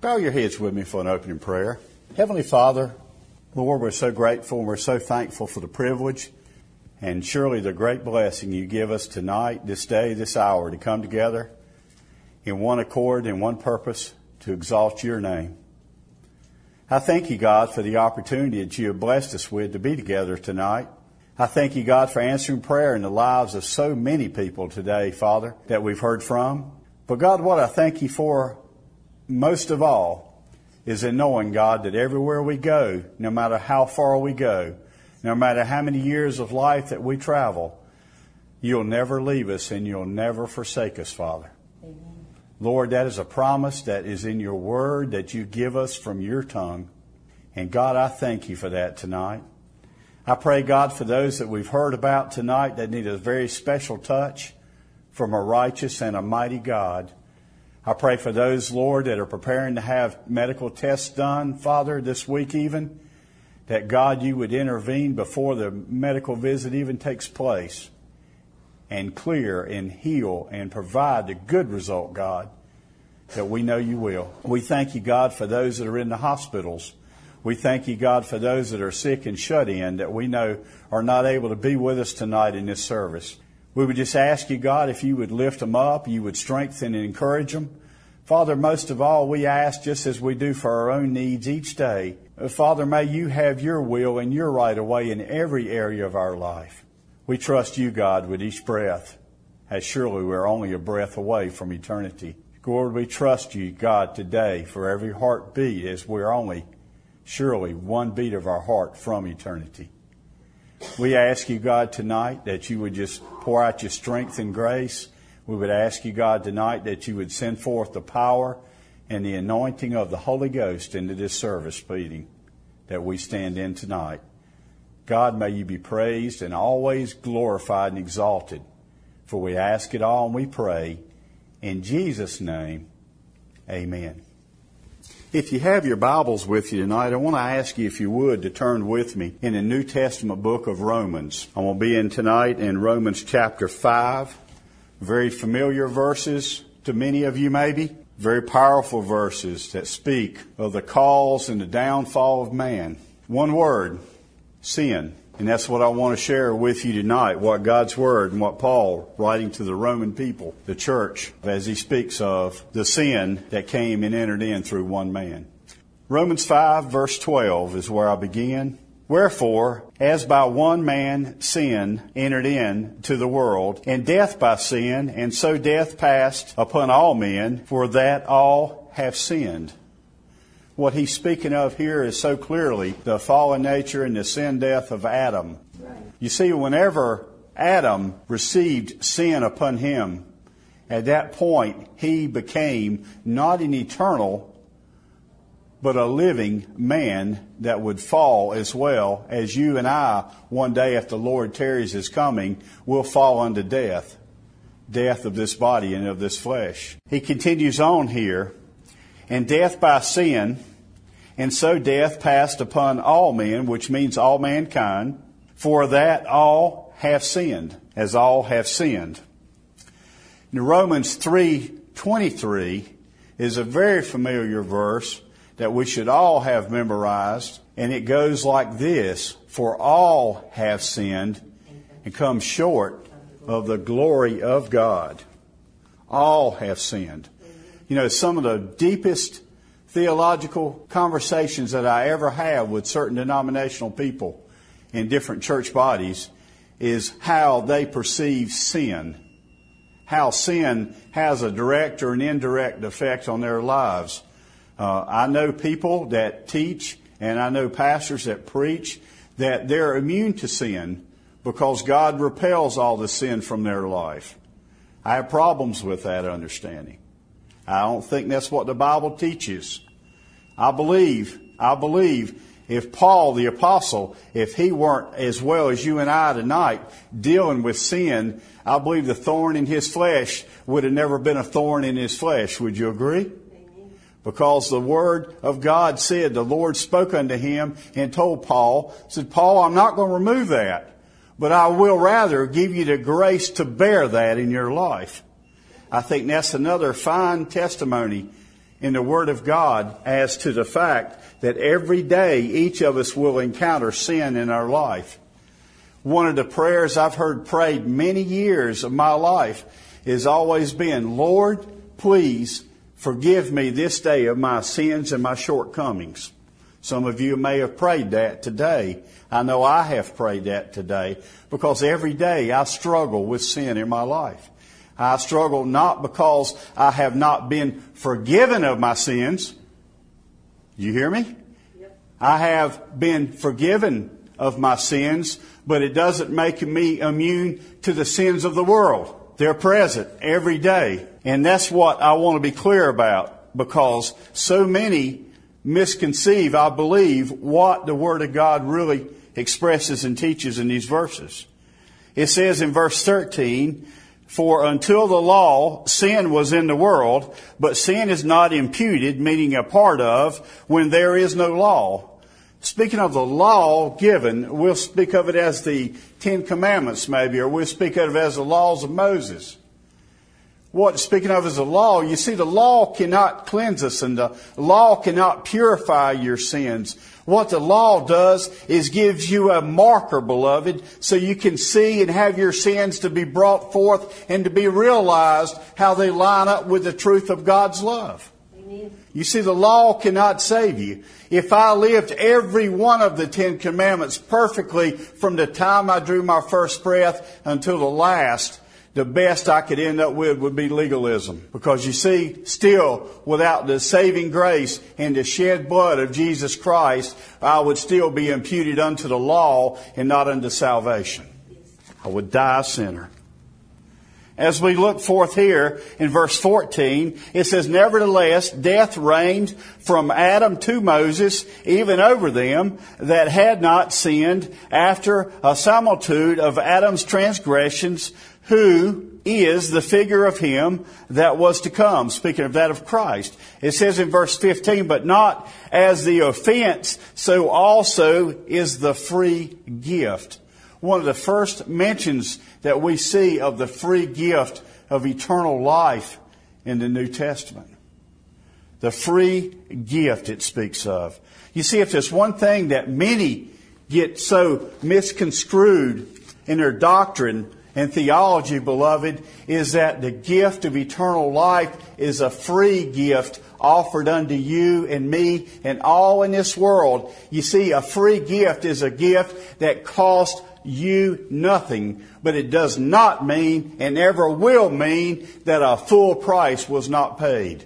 Bow your heads with me for an opening prayer. Heavenly Father, Lord, we're so grateful and we're so thankful for the privilege and surely the great blessing you give us tonight, this day, this hour to come together in one accord and one purpose to exalt your name. I thank you, God, for the opportunity that you have blessed us with to be together tonight. I thank you, God, for answering prayer in the lives of so many people today, Father, that we've heard from. But God, what I thank you for most of all is in knowing, God, that everywhere we go, no matter how far we go, no matter how many years of life that we travel, you'll never leave us and you'll never forsake us, Father. Amen. Lord, that is a promise that is in your word that you give us from your tongue. And God, I thank you for that tonight. I pray, God, for those that we've heard about tonight that need a very special touch from a righteous and a mighty God. I pray for those, Lord, that are preparing to have medical tests done, Father, this week even that God, you would intervene before the medical visit even takes place and clear and heal and provide the good result, God, that we know you will. We thank you, God, for those that are in the hospitals. We thank you, God, for those that are sick and shut in that we know are not able to be with us tonight in this service. We would just ask you, God, if you would lift them up, you would strengthen and encourage them. Father, most of all, we ask, just as we do for our own needs each day, uh, Father, may you have your will and your right away in every area of our life. We trust you, God, with each breath, as surely we're only a breath away from eternity. Lord, we trust you, God, today for every heartbeat as we're only surely one beat of our heart from eternity. We ask you, God, tonight that you would just pour out your strength and grace. We would ask you, God, tonight that you would send forth the power and the anointing of the Holy Ghost into this service meeting that we stand in tonight. God, may you be praised and always glorified and exalted. For we ask it all and we pray. In Jesus' name, amen. If you have your Bibles with you tonight, I want to ask you if you would to turn with me in the New Testament book of Romans. I'm going to be in tonight in Romans chapter 5. Very familiar verses to many of you maybe very powerful verses that speak of the cause and the downfall of man. One word, sin. And that's what I want to share with you tonight, what God's Word and what Paul, writing to the Roman people, the church, as he speaks of the sin that came and entered in through one man. Romans 5 verse 12 is where I begin. Wherefore, as by one man sin entered in to the world, and death by sin, and so death passed upon all men, for that all have sinned. What he's speaking of here is so clearly the fallen nature and the sin death of Adam. Right. You see, whenever Adam received sin upon him, at that point he became not an eternal, but a living man that would fall as well as you and I one day if the Lord tarries his coming will fall unto death. Death of this body and of this flesh. He continues on here, and death by sin, and so death passed upon all men, which means all mankind, for that all have sinned, as all have sinned. In Romans 3:23 is a very familiar verse that we should all have memorized. And it goes like this For all have sinned and come short of the glory of God. All have sinned. You know, some of the deepest theological conversations that I ever have with certain denominational people in different church bodies is how they perceive sin. How sin has a direct or an indirect effect on their lives. Uh, I know people that teach and I know pastors that preach that they're immune to sin because God repels all the sin from their life. I have problems with that understanding. I don't think that's what the Bible teaches. I believe, I believe if Paul the apostle, if he weren't as well as you and I tonight dealing with sin, I believe the thorn in his flesh would have never been a thorn in his flesh. Would you agree? Because the word of God said, the Lord spoke unto him and told Paul, said, Paul, I'm not going to remove that, but I will rather give you the grace to bear that in your life. I think that's another fine testimony in the Word of God as to the fact that every day each of us will encounter sin in our life. One of the prayers I've heard prayed many years of my life has always been, Lord, please forgive me this day of my sins and my shortcomings. Some of you may have prayed that today. I know I have prayed that today because every day I struggle with sin in my life. I struggle not because I have not been forgiven of my sins. You hear me? I have been forgiven of my sins, but it doesn't make me immune to the sins of the world. They're present every day. And that's what I want to be clear about because so many misconceive, I believe, what the Word of God really expresses and teaches in these verses. It says in verse 13, for until the law, sin was in the world, but sin is not imputed, meaning a part of, when there is no law. Speaking of the law given, we'll speak of it as the Ten Commandments maybe, or we'll speak of it as the laws of Moses what speaking of as the law, you see the law cannot cleanse us and the law cannot purify your sins. What the law does is gives you a marker, beloved, so you can see and have your sins to be brought forth and to be realized how they line up with the truth of God's love. Amen. You see, the law cannot save you. If I lived every one of the Ten Commandments perfectly from the time I drew my first breath until the last, the best I could end up with would be legalism. Because you see, still, without the saving grace and the shed blood of Jesus Christ, I would still be imputed unto the law and not unto salvation. I would die a sinner. As we look forth here in verse 14, it says, Nevertheless, death reigned from Adam to Moses, even over them that had not sinned, after a similitude of Adam's transgressions, who is the figure of him that was to come. Speaking of that of Christ. It says in verse 15, but not as the offense, so also is the free gift. One of the first mentions that we see of the free gift of eternal life in the New Testament. The free gift it speaks of. You see, if there's one thing that many get so misconstrued in their doctrine and theology, beloved, is that the gift of eternal life is a free gift offered unto you and me and all in this world. You see, a free gift is a gift that costs you nothing, but it does not mean and ever will mean that a full price was not paid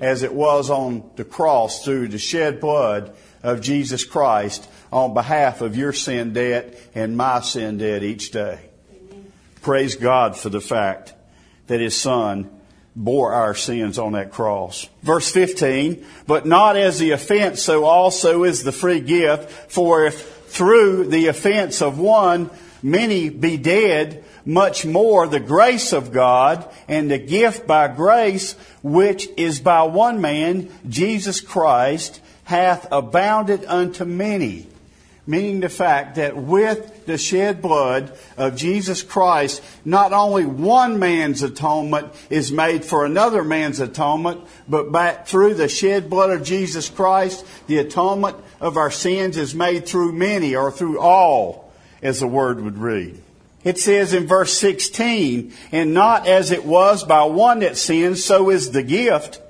as it was on the cross through the shed blood of Jesus Christ on behalf of your sin debt and my sin debt each day. Praise God for the fact that His Son bore our sins on that cross. Verse 15, but not as the offense, so also is the free gift. For if through the offense of one many be dead, much more the grace of God and the gift by grace, which is by one man, Jesus Christ, hath abounded unto many meaning the fact that with the shed blood of Jesus Christ, not only one man's atonement is made for another man's atonement, but back through the shed blood of Jesus Christ, the atonement of our sins is made through many or through all, as the word would read. It says in verse 16, and not as it was by one that sinned, so is the gift.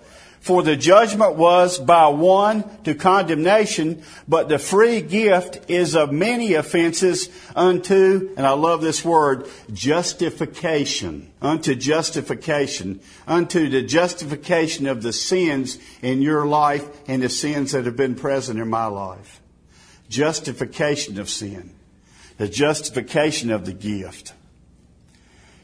For the judgment was by one to condemnation, but the free gift is of many offenses unto, and I love this word, justification. Unto justification. Unto the justification of the sins in your life and the sins that have been present in my life. Justification of sin. The justification of the gift.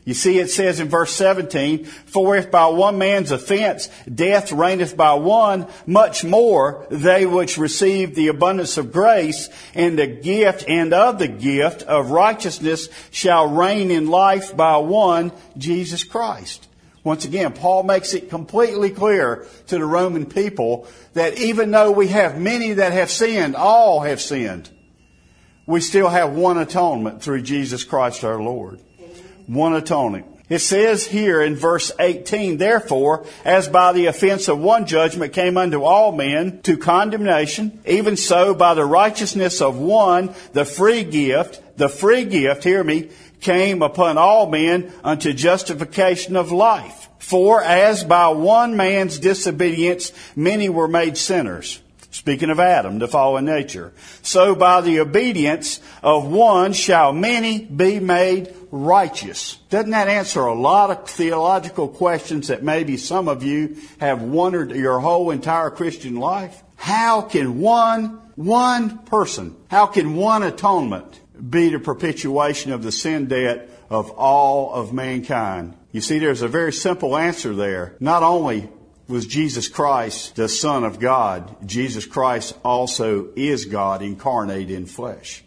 You see, it says in verse 17, For if by one man's offense death reigneth by one, much more they which receive the abundance of grace and the gift and of the gift of righteousness shall reign in life by one, Jesus Christ. Once again, Paul makes it completely clear to the Roman people that even though we have many that have sinned, all have sinned, we still have one atonement through Jesus Christ our Lord one atonement. It says here in verse 18, therefore, as by the offense of one judgment came unto all men to condemnation, even so by the righteousness of one, the free gift, the free gift, hear me, came upon all men unto justification of life. For as by one man's disobedience many were made sinners, Speaking of Adam, the fallen nature. So by the obedience of one shall many be made righteous. Doesn't that answer a lot of theological questions that maybe some of you have wondered your whole entire Christian life? How can one, one person, how can one atonement be the perpetuation of the sin debt of all of mankind? You see, there's a very simple answer there. Not only was Jesus Christ, the Son of God. Jesus Christ also is God incarnate in flesh.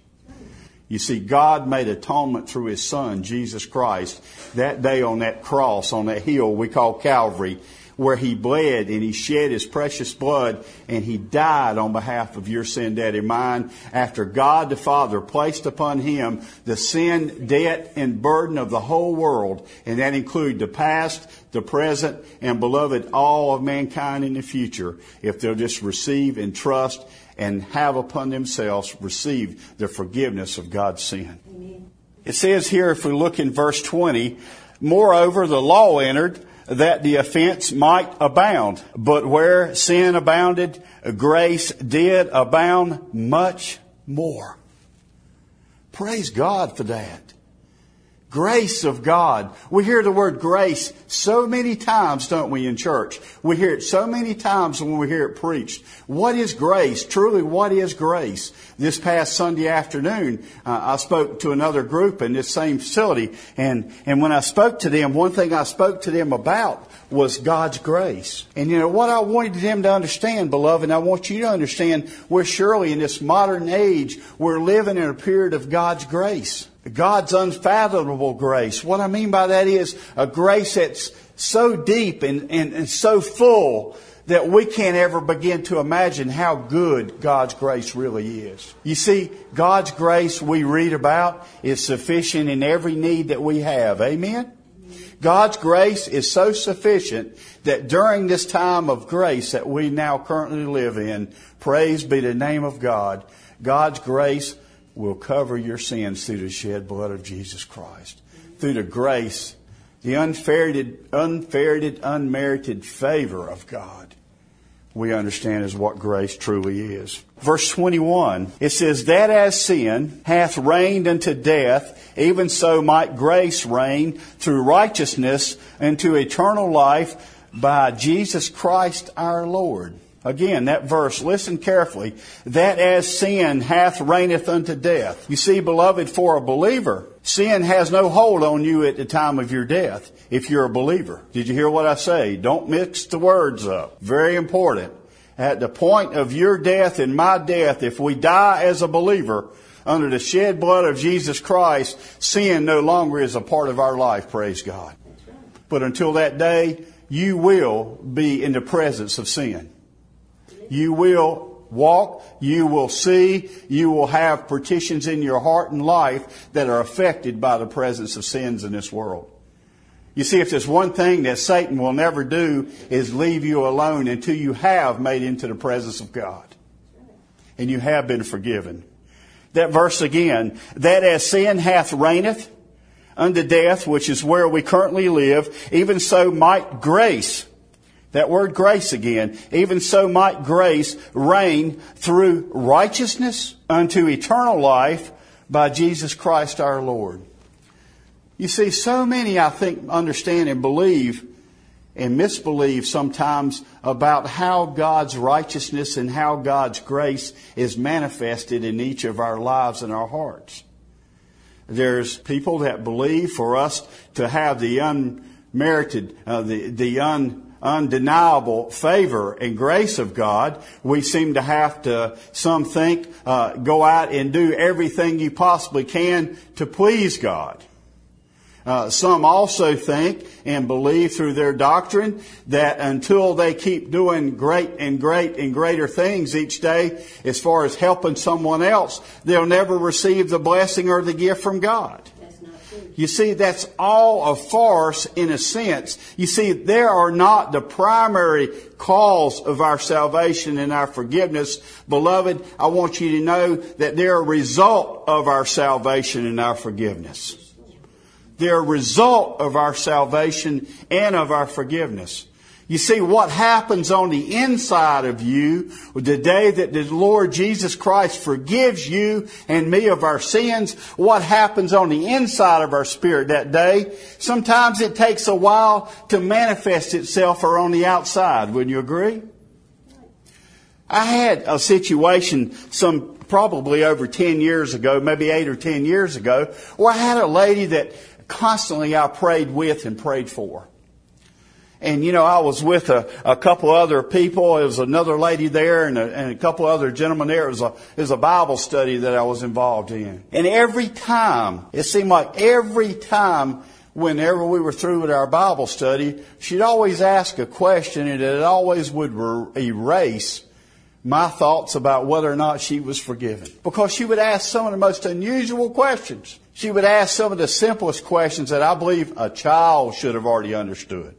You see, God made atonement through His Son, Jesus Christ, that day on that cross, on that hill we call Calvary where he bled and he shed his precious blood and he died on behalf of your sin debt and mine after God the Father placed upon him the sin debt and burden of the whole world and that include the past, the present, and beloved all of mankind in the future if they'll just receive and trust and have upon themselves receive the forgiveness of God's sin. Amen. It says here, if we look in verse 20, moreover, the law entered that the offense might abound. But where sin abounded, grace did abound much more. Praise God for that. Grace of God. We hear the word grace so many times, don't we, in church? We hear it so many times when we hear it preached. What is grace? Truly, what is grace? This past Sunday afternoon, uh, I spoke to another group in this same facility, and, and when I spoke to them, one thing I spoke to them about was God's grace. And you know, what I wanted them to understand, beloved, and I want you to understand, we're surely in this modern age, we're living in a period of God's grace. God's unfathomable grace. What I mean by that is a grace that's so deep and, and, and so full that we can't ever begin to imagine how good God's grace really is. You see, God's grace we read about is sufficient in every need that we have. Amen? God's grace is so sufficient that during this time of grace that we now currently live in, praise be the name of God, God's grace will cover your sins through the shed blood of Jesus Christ. Through the grace, the unferited, unferited, unmerited favor of God, we understand is what grace truly is. Verse 21, it says, That as sin hath reigned unto death, even so might grace reign through righteousness into eternal life by Jesus Christ our Lord. Again, that verse, listen carefully. That as sin hath reigneth unto death. You see, beloved, for a believer, sin has no hold on you at the time of your death if you're a believer. Did you hear what I say? Don't mix the words up. Very important. At the point of your death and my death, if we die as a believer, under the shed blood of Jesus Christ, sin no longer is a part of our life, praise God. But until that day, you will be in the presence of sin. You will walk, you will see, you will have partitions in your heart and life that are affected by the presence of sins in this world. You see, if there's one thing that Satan will never do is leave you alone until you have made into the presence of God. And you have been forgiven. That verse again, that as sin hath reigneth unto death, which is where we currently live, even so might grace that word grace again. Even so might grace reign through righteousness unto eternal life by Jesus Christ our Lord. You see, so many, I think, understand and believe and misbelieve sometimes about how God's righteousness and how God's grace is manifested in each of our lives and our hearts. There's people that believe for us to have the unmerited, uh, the, the un, undeniable favor and grace of God, we seem to have to, some think, uh, go out and do everything you possibly can to please God. Uh, some also think and believe through their doctrine that until they keep doing great and great and greater things each day, as far as helping someone else, they'll never receive the blessing or the gift from God. You see, that's all a farce in a sense. You see, they are not the primary cause of our salvation and our forgiveness. Beloved, I want you to know that they're a result of our salvation and our forgiveness. They're a result of our salvation and of our forgiveness. You see, what happens on the inside of you the day that the Lord Jesus Christ forgives you and me of our sins, what happens on the inside of our spirit that day, sometimes it takes a while to manifest itself or on the outside. Wouldn't you agree? I had a situation some probably over 10 years ago, maybe 8 or 10 years ago, where I had a lady that constantly I prayed with and prayed for. And you know, I was with a, a couple other people. There was another lady there and a, and a couple other gentlemen there. It was, a, it was a Bible study that I was involved in. And every time, it seemed like every time whenever we were through with our Bible study, she'd always ask a question and it always would er, erase my thoughts about whether or not she was forgiven. Because she would ask some of the most unusual questions. She would ask some of the simplest questions that I believe a child should have already understood.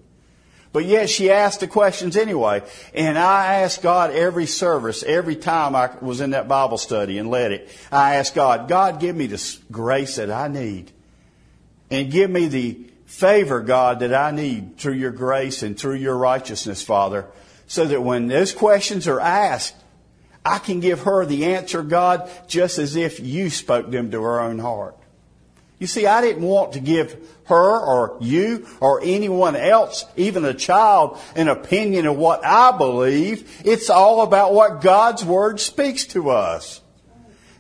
But yet she asked the questions anyway. And I asked God every service, every time I was in that Bible study and led it, I asked God, God, give me the grace that I need. And give me the favor, God, that I need through your grace and through your righteousness, Father, so that when those questions are asked, I can give her the answer, God, just as if you spoke them to her own heart. You see, I didn't want to give her or you or anyone else, even a child, an opinion of what I believe. It's all about what God's Word speaks to us.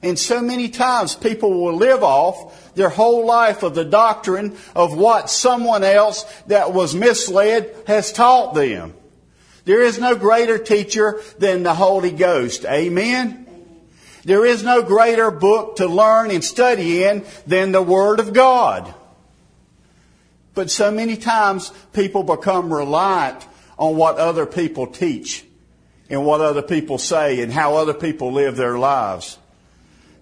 And so many times people will live off their whole life of the doctrine of what someone else that was misled has taught them. There is no greater teacher than the Holy Ghost. Amen? There is no greater book to learn and study in than the Word of God. But so many times people become reliant on what other people teach and what other people say and how other people live their lives.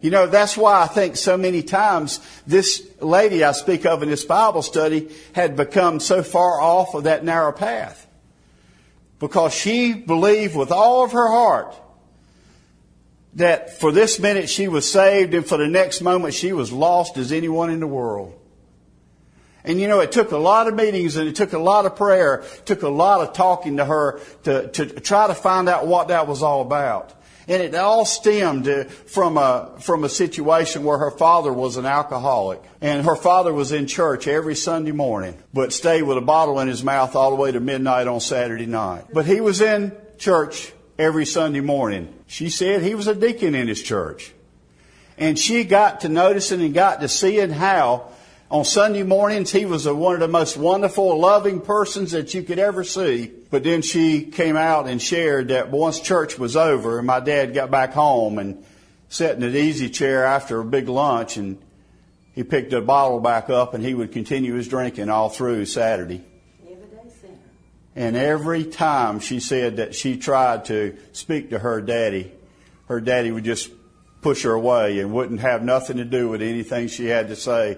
You know, that's why I think so many times this lady I speak of in this Bible study had become so far off of that narrow path. Because she believed with all of her heart that for this minute she was saved and for the next moment she was lost as anyone in the world. And you know, it took a lot of meetings and it took a lot of prayer, took a lot of talking to her to, to try to find out what that was all about. And it all stemmed from a, from a situation where her father was an alcoholic. And her father was in church every Sunday morning, but stayed with a bottle in his mouth all the way to midnight on Saturday night. But he was in church every Sunday morning. She said he was a deacon in his church. And she got to noticing and got to seeing how on Sunday mornings he was a, one of the most wonderful, loving persons that you could ever see. But then she came out and shared that once church was over and my dad got back home and sat in an easy chair after a big lunch and he picked a bottle back up and he would continue his drinking all through Saturday. And every time she said that she tried to speak to her daddy, her daddy would just push her away and wouldn't have nothing to do with anything she had to say.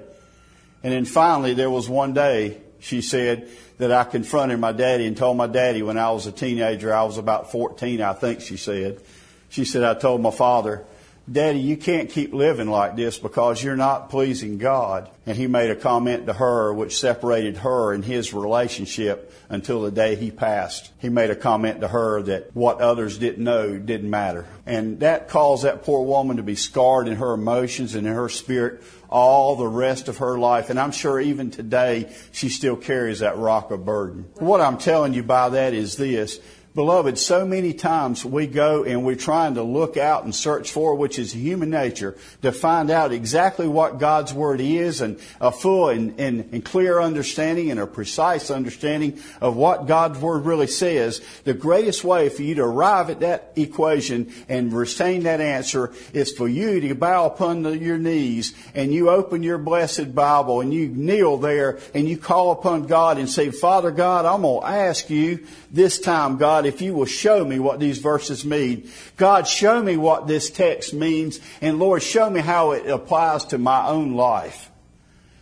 And then finally, there was one day, she said, that I confronted my daddy and told my daddy when I was a teenager, I was about 14, I think she said. She said, I told my father, Daddy, you can't keep living like this because you're not pleasing God. And he made a comment to her which separated her and his relationship until the day he passed. He made a comment to her that what others didn't know didn't matter. And that caused that poor woman to be scarred in her emotions and in her spirit all the rest of her life. And I'm sure even today she still carries that rock of burden. What I'm telling you by that is this Beloved, so many times we go and we're trying to look out and search for, which is human nature, to find out exactly what God's Word is and a full and, and, and, clear understanding and a precise understanding of what God's Word really says. The greatest way for you to arrive at that equation and retain that answer is for you to bow upon the, your knees and you open your blessed Bible and you kneel there and you call upon God and say, Father God, I'm going to ask you this time, God, God, if you will show me what these verses mean. God, show me what this text means. And Lord, show me how it applies to my own life.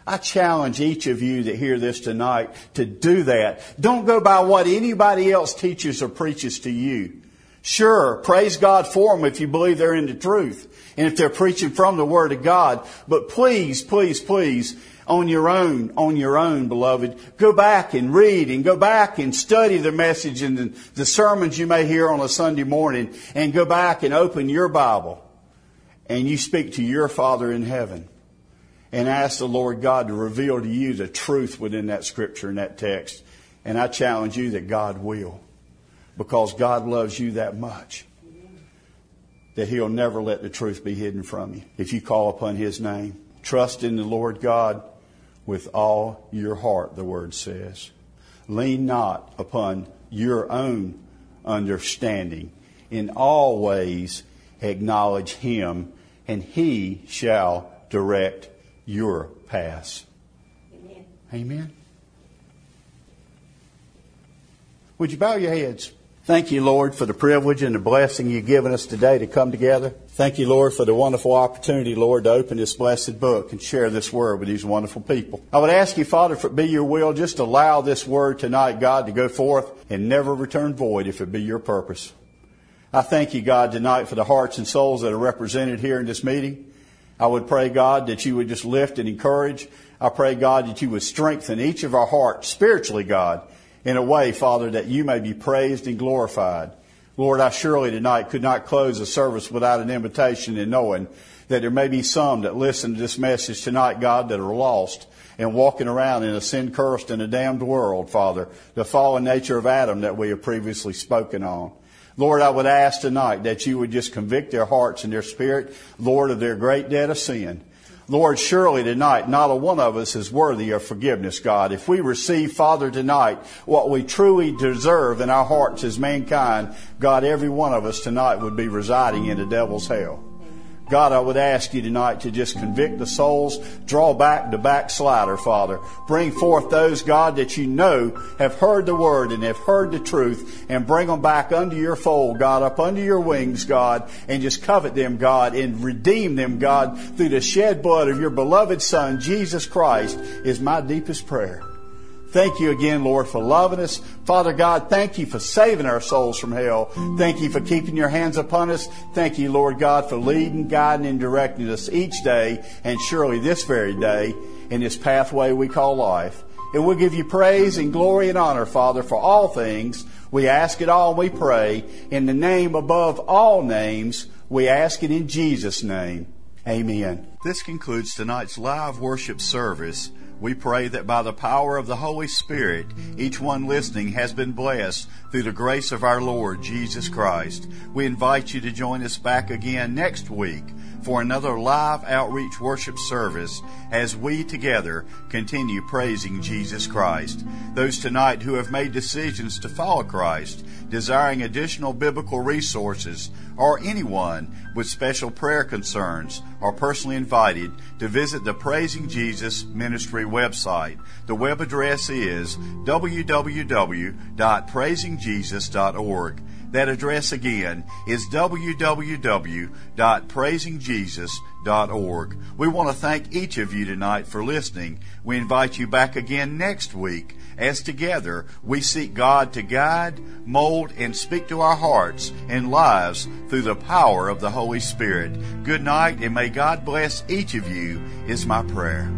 I challenge each of you that hear this tonight to do that. Don't go by what anybody else teaches or preaches to you. Sure, praise God for them if you believe they're in the truth and if they're preaching from the Word of God. But please, please, please, on your own, on your own, beloved, go back and read and go back and study the message and the sermons you may hear on a Sunday morning and go back and open your Bible and you speak to your Father in heaven and ask the Lord God to reveal to you the truth within that scripture and that text. And I challenge you that God will. Because God loves you that much. That He'll never let the truth be hidden from you. If you call upon His name, trust in the Lord God with all your heart, the Word says. Lean not upon your own understanding. In all ways, acknowledge Him, and He shall direct your paths. Amen. Amen. Would you bow your heads? Thank you, Lord, for the privilege and the blessing you've given us today to come together. Thank you, Lord, for the wonderful opportunity, Lord, to open this blessed book and share this word with these wonderful people. I would ask you, Father, if it be your will, just allow this word tonight, God, to go forth and never return void if it be your purpose. I thank you, God, tonight for the hearts and souls that are represented here in this meeting. I would pray, God, that you would just lift and encourage. I pray, God, that you would strengthen each of our hearts spiritually, God, in a way, Father, that you may be praised and glorified. Lord, I surely tonight could not close a service without an invitation and knowing that there may be some that listen to this message tonight, God, that are lost and walking around in a sin cursed and a damned world, Father, the fallen nature of Adam that we have previously spoken on. Lord, I would ask tonight that you would just convict their hearts and their spirit, Lord, of their great debt of sin. Lord, surely tonight, not a one of us is worthy of forgiveness, God. If we receive, Father, tonight, what we truly deserve in our hearts as mankind, God, every one of us tonight would be residing in the devil's hell. God, I would ask you tonight to just convict the souls, draw back the backslider, Father. Bring forth those, God, that you know have heard the word and have heard the truth, and bring them back under your fold, God, up under your wings, God, and just covet them, God, and redeem them, God, through the shed blood of your beloved Son, Jesus Christ, is my deepest prayer. Thank you again, Lord, for loving us. Father God, thank you for saving our souls from hell. Thank you for keeping your hands upon us. Thank you, Lord God, for leading, guiding, and directing us each day, and surely this very day, in this pathway we call life. And we'll give you praise and glory and honor, Father, for all things. We ask it all we pray in the name above all names. We ask it in Jesus' name. Amen. This concludes tonight's live worship service. We pray that by the power of the Holy Spirit, each one listening has been blessed through the grace of our Lord Jesus Christ. We invite you to join us back again next week for another live outreach worship service as we together continue praising Jesus Christ. Those tonight who have made decisions to follow Christ, desiring additional biblical resources, or anyone with special prayer concerns are personally invited to visit the Praising Jesus Ministry website. The web address is www.praisingjesus.org. That address again is www.praisingjesus.org. We want to thank each of you tonight for listening. We invite you back again next week as together we seek God to guide, mold, and speak to our hearts and lives through the power of the Holy Spirit. Good night and may God bless each of you is my prayer.